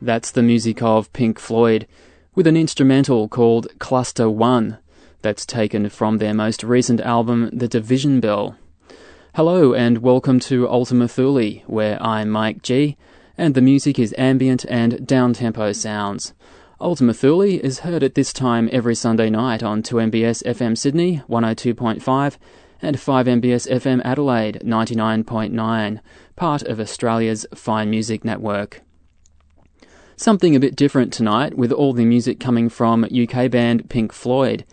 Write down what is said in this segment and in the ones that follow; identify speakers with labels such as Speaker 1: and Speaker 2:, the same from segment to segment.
Speaker 1: That's the music of Pink Floyd, with an instrumental called Cluster One, that's taken from their most recent album, The Division Bell. Hello and welcome to Ultima Thule, where I'm Mike G, and the music is ambient and down-tempo sounds. Ultima Thule is heard at this time every Sunday night on 2MBS FM Sydney 102.5 and 5MBS FM Adelaide 99.9, part of Australia's Fine Music Network. Something a bit different tonight, with all the music coming from UK band Pink Floyd.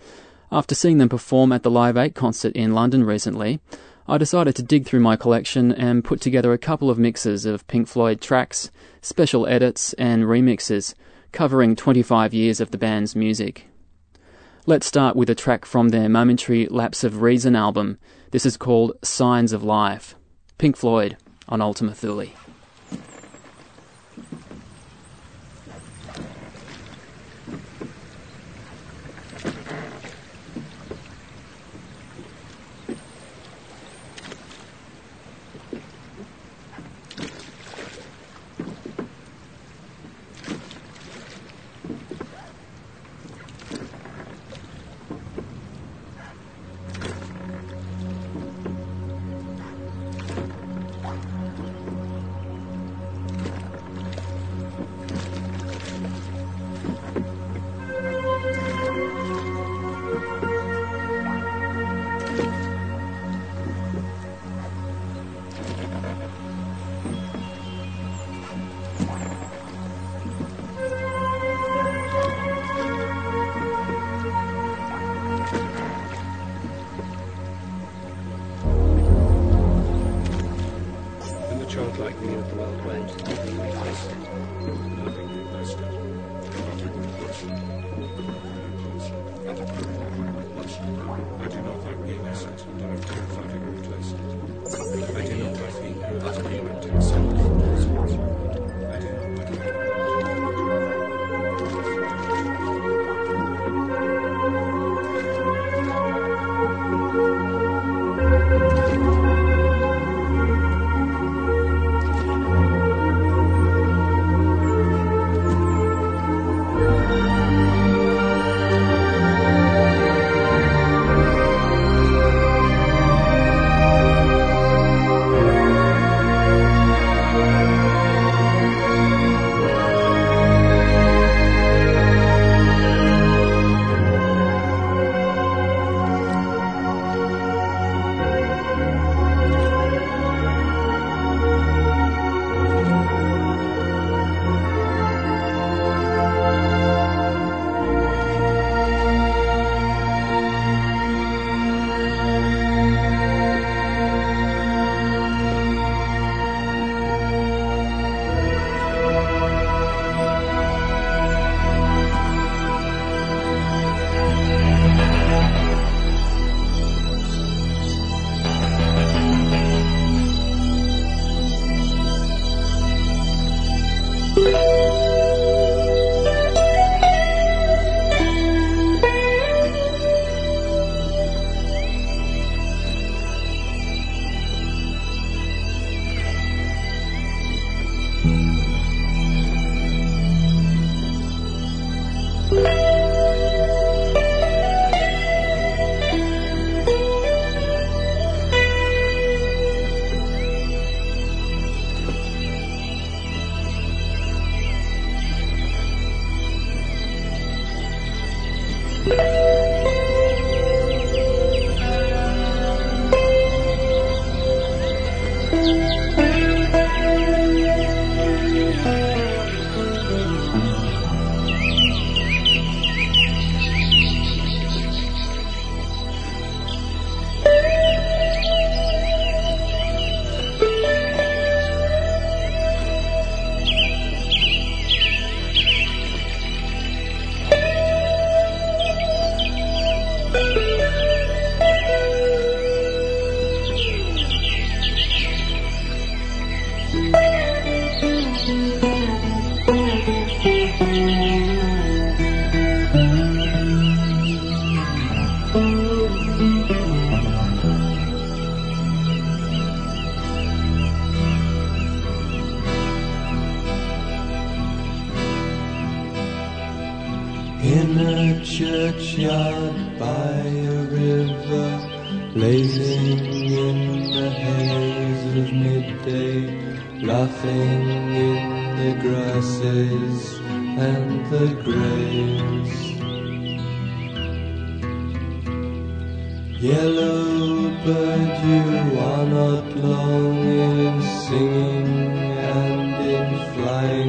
Speaker 1: After seeing them perform at the Live 8 concert in London recently, I decided to dig through my collection and put together a couple of mixes of Pink Floyd tracks, special edits, and remixes, covering 25 years of the band's music. Let's start with a track from their momentary Lapse of Reason album. This is called Signs of Life. Pink Floyd on Ultima Thule.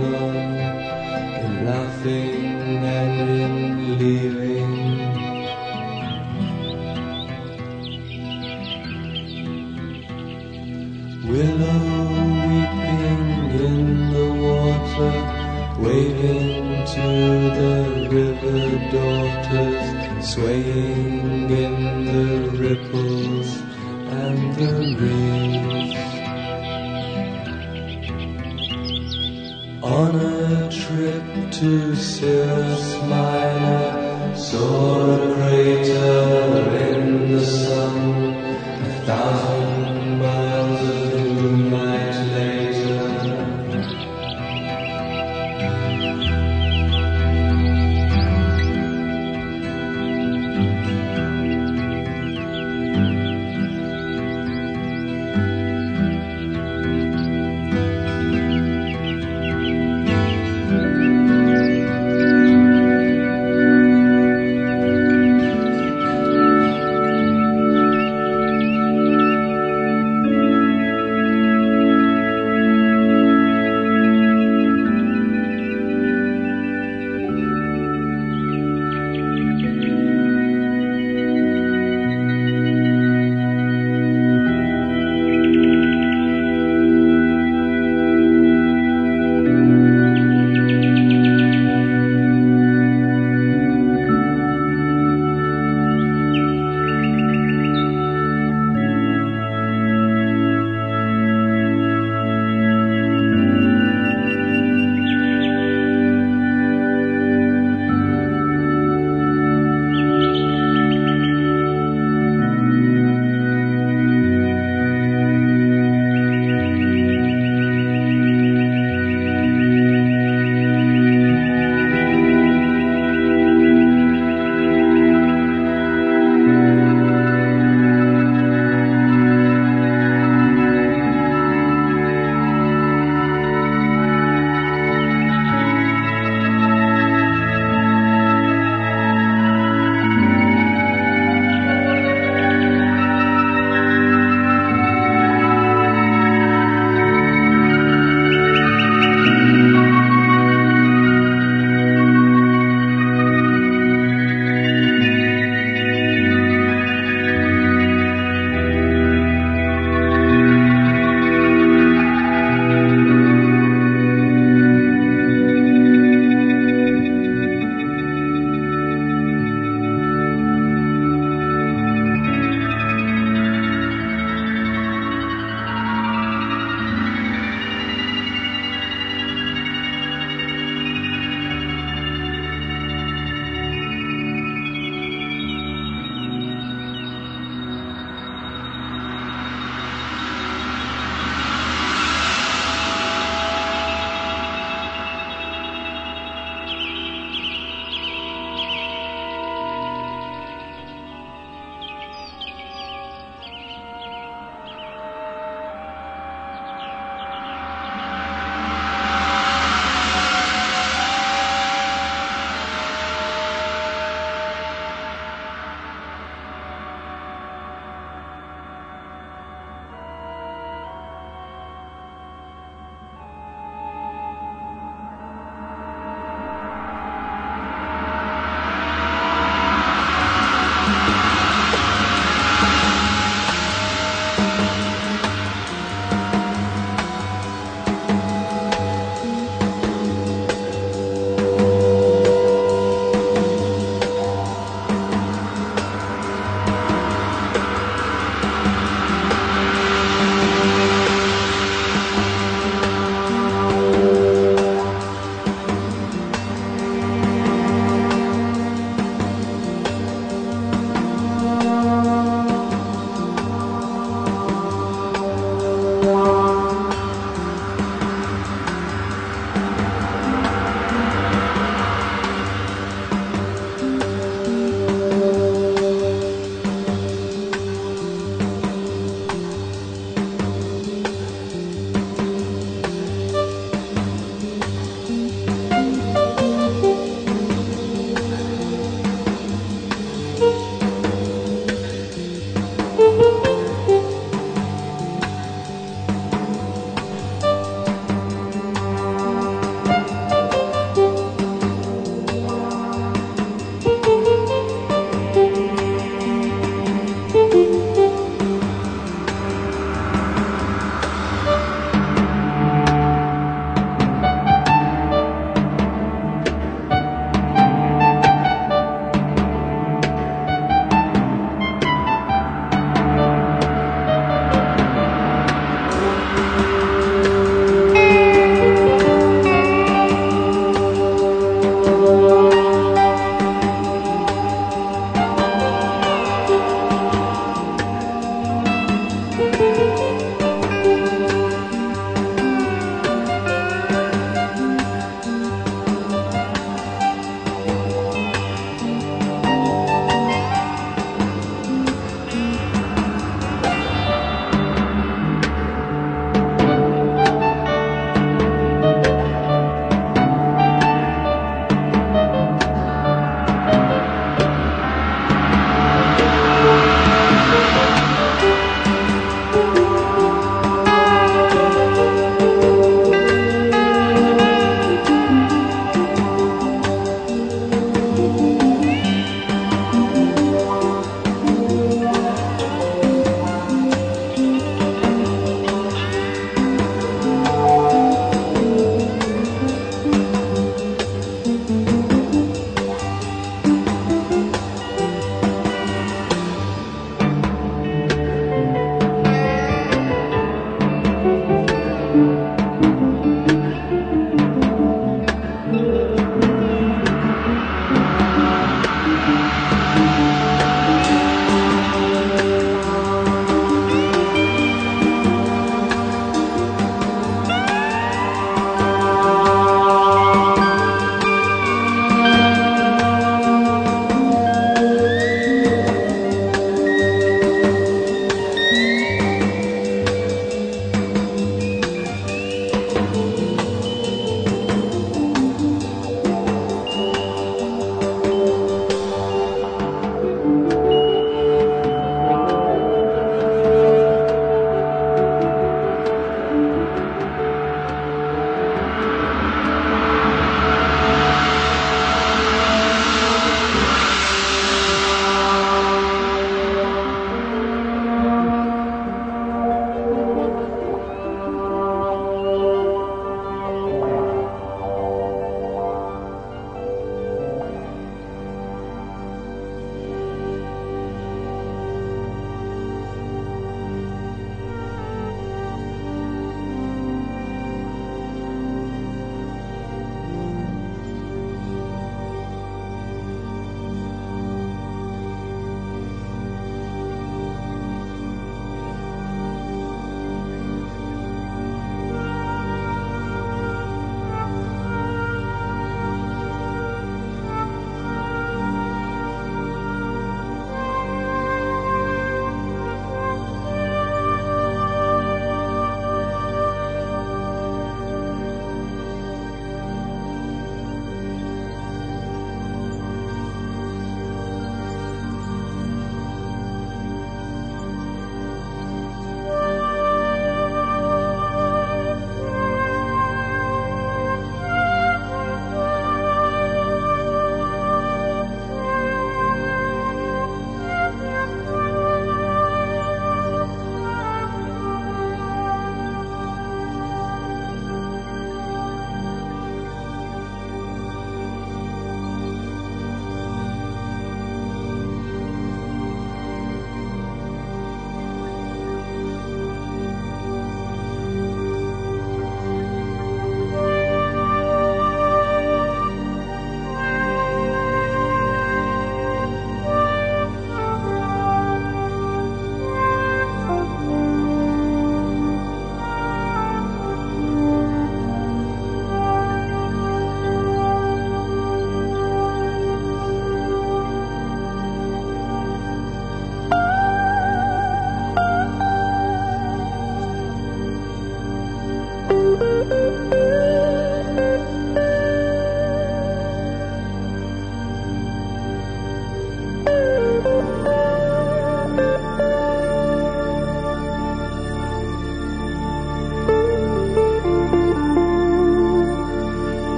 Speaker 2: alone in laughing and in leaving. Willow weeping in the water, waving to the river daughters, swaying kisses.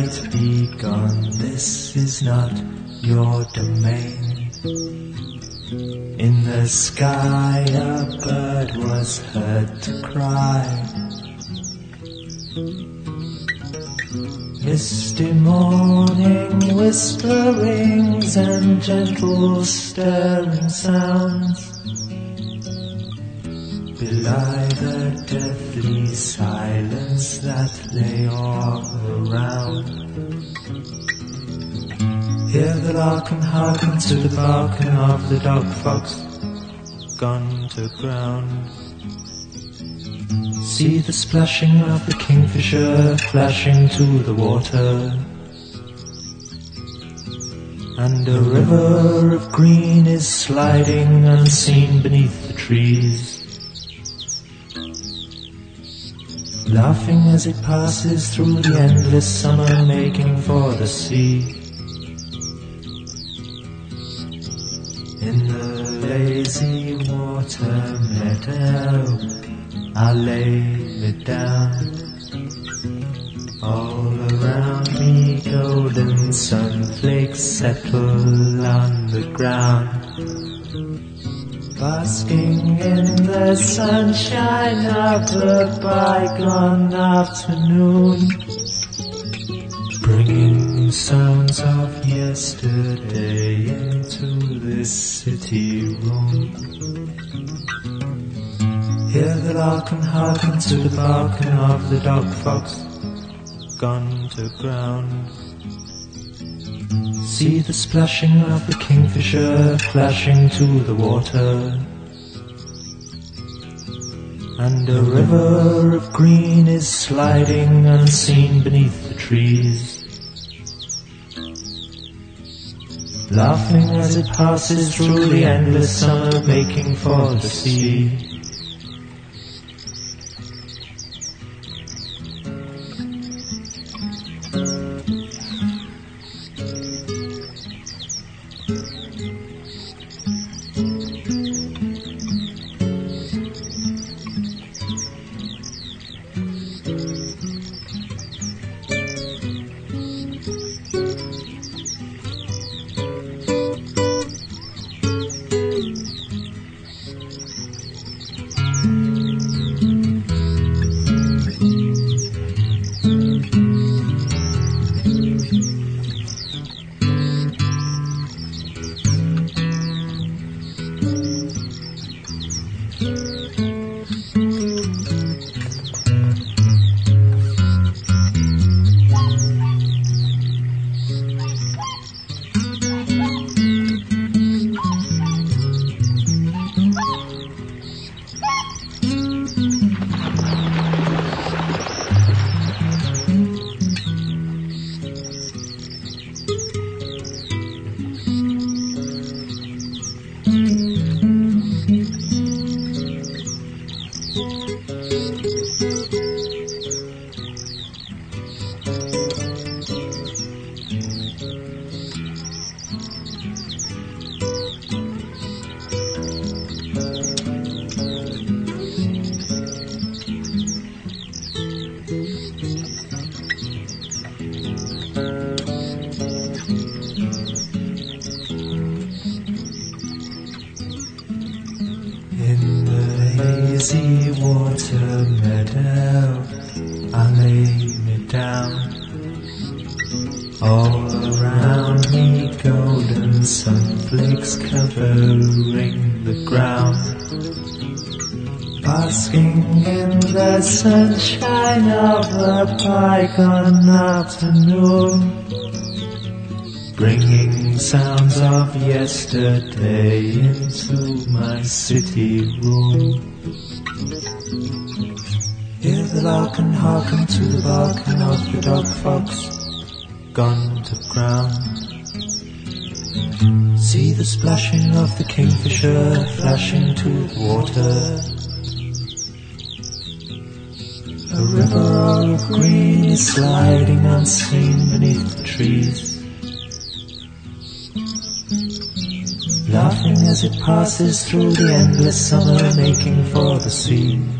Speaker 2: Of
Speaker 3: night be gone, this is not your domain. In the sky a bird was heard to cry. Misty morning whisperings and gentle stirring sounds belie the deathly silence that lay all the lark and hearken to the barking of the dog fox gone to ground. See the splashing of the kingfisher flashing to the water. And a river of green is sliding unseen beneath the trees. Laughing as it passes through the endless summer making for the sea. Lazy water meadow, I lay me down. All around me golden sunflakes settle on the ground. Basking in the sunshine of the bygone afternoon Bringing sounds of yesterday into this city room Hear the lark and hearken to the barking of the dog fox Gone to ground See the splashing of the kingfisher flashing to the water. And a river of green is sliding unseen beneath the trees. Laughing as it passes through the endless summer making for the sea. Gone to ground. See the splashing of the kingfisher flashing to the water. A river of green is sliding unseen beneath the trees. laughing as it passes through the endless summer making for the sea.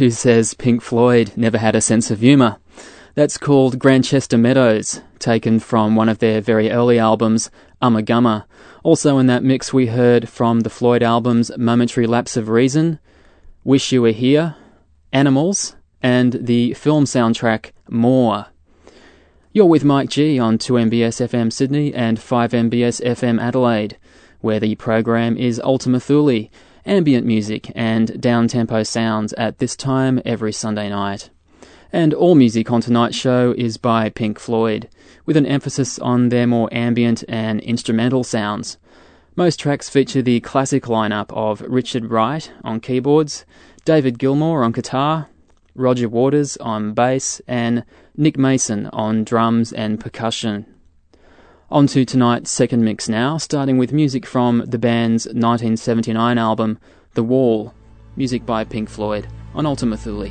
Speaker 1: Who says Pink Floyd never had a sense of humour. That's called Grantchester Meadows, taken from one of their very early albums, Ummagumma. Also in that mix we heard from the Floyd albums Momentary Lapse of Reason, Wish You Were Here, Animals, and the film soundtrack More. You're with Mike G on 2MBS FM Sydney and 5MBS FM Adelaide, where the program is Ultima Thule, ambient music and downtempo sounds at this time every Sunday night. And all music on tonight's show is by Pink Floyd, with an emphasis on their more ambient and instrumental sounds. Most tracks feature the classic lineup of Richard Wright on keyboards, David Gilmour on guitar, Roger Waters on bass, and Nick Mason on drums and percussion. On to tonight's second mix now, starting with music from the band's 1979 album, The Wall, music by Pink Floyd, on Ultima Thule.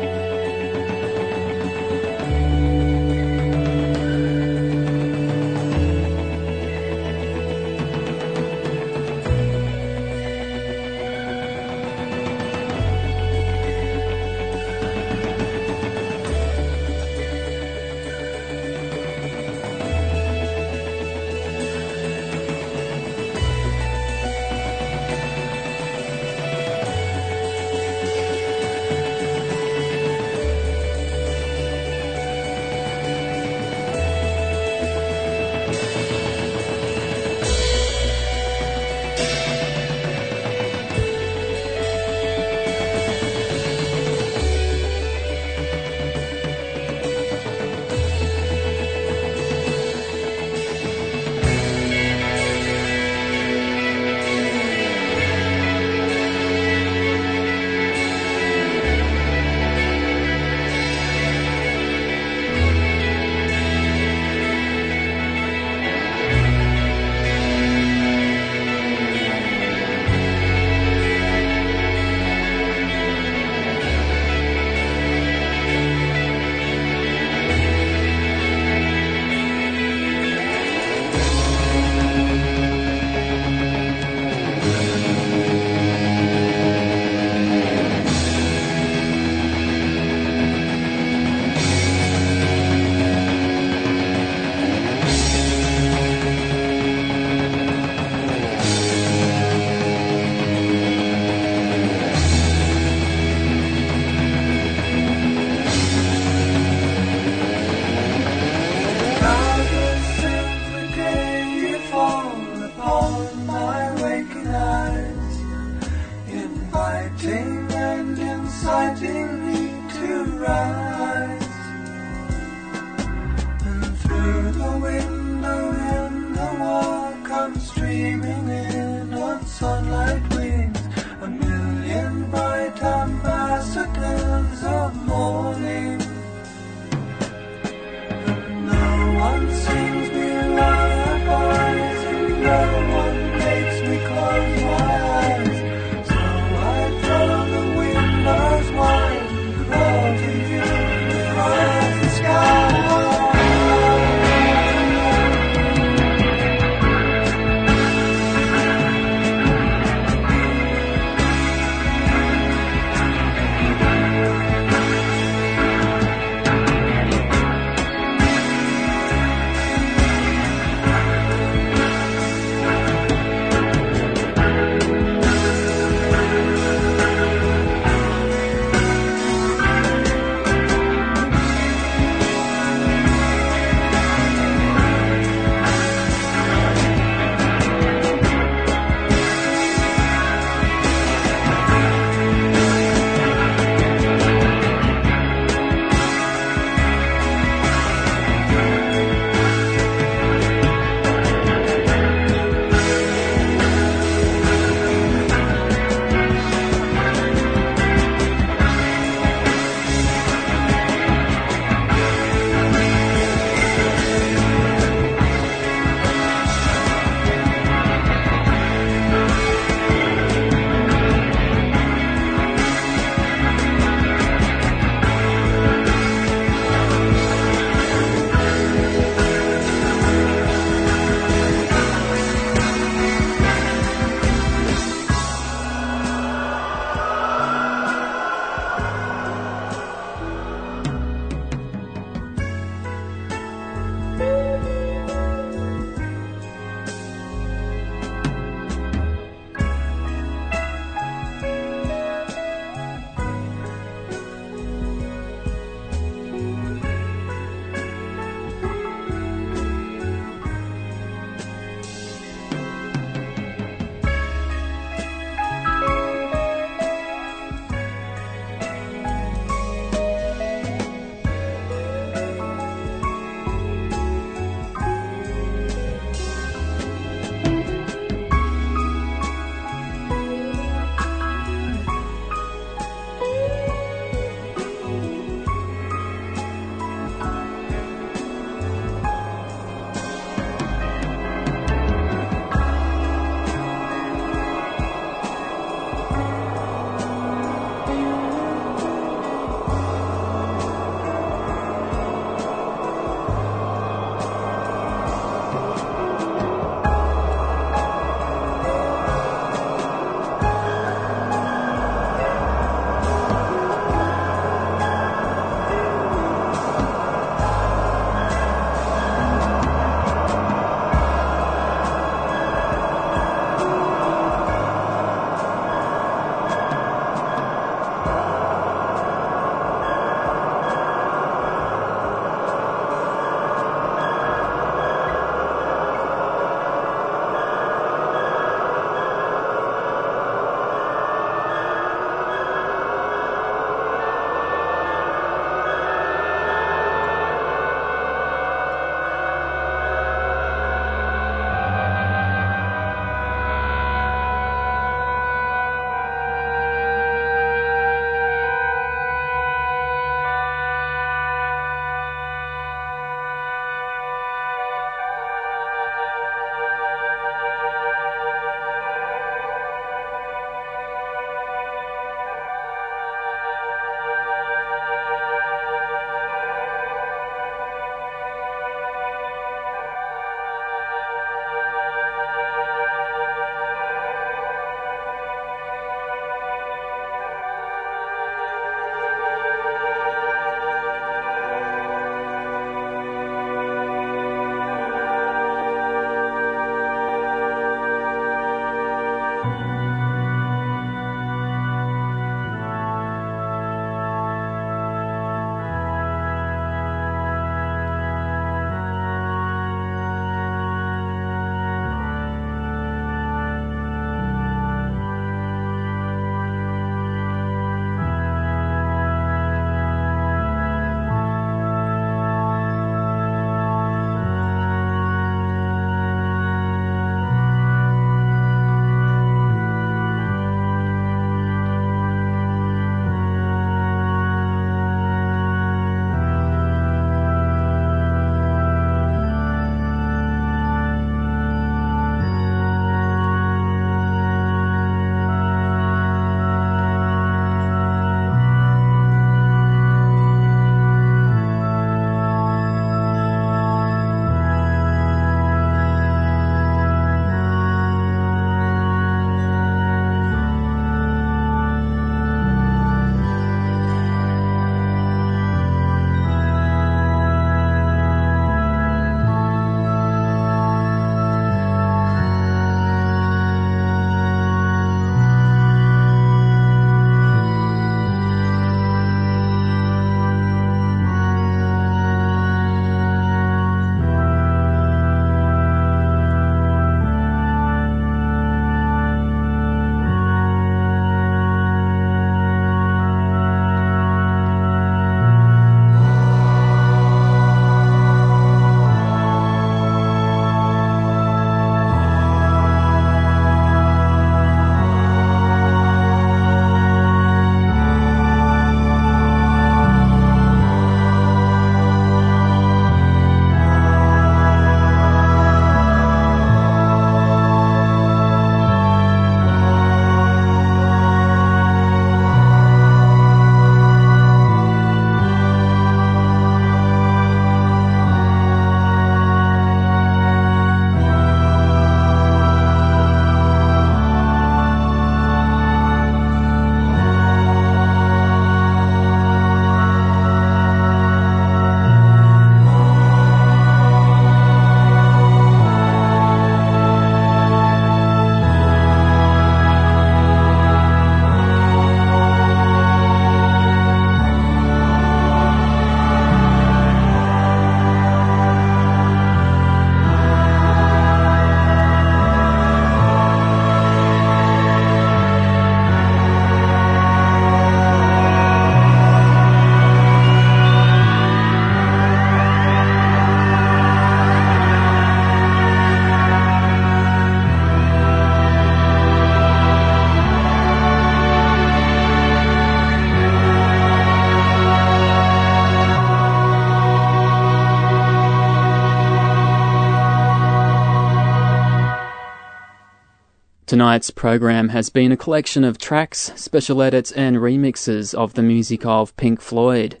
Speaker 1: Tonight's program has been a collection of tracks, special edits, and remixes of the music of Pink Floyd,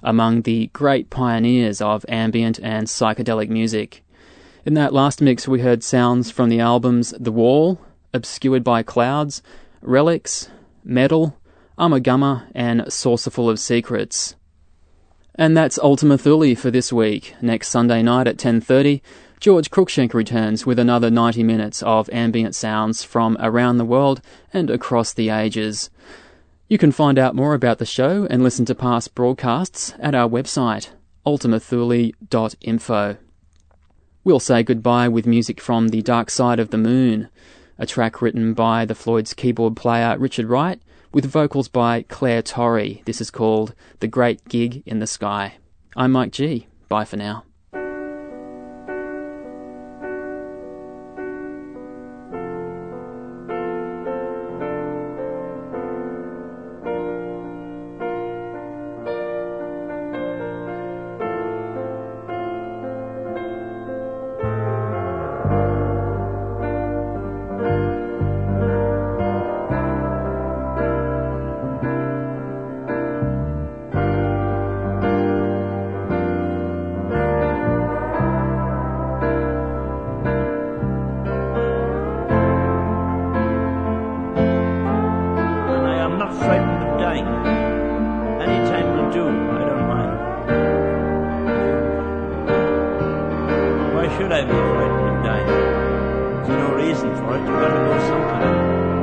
Speaker 1: among the great pioneers of ambient and psychedelic music. In that last mix, we heard sounds from the albums The Wall, Obscured by Clouds, Relics, Meddle, Ummagumma, and Saucerful of Secrets. And that's Ultima Thule for this week. Next Sunday night at 10.30, George Cruikshank returns with another 90 minutes of ambient sounds from around the world and across the ages. You can find out more about the show and listen to past broadcasts at our website, ultimathule.info. We'll say goodbye with music from The Dark Side of the Moon, a track written by the Floyd's keyboard player Richard Wright with vocals by Clare Torry. This is called The Great Gig in the Sky. I'm Mike G. Bye for now.
Speaker 4: should I be frightened of dying? There's no reason for it. You've got to know something.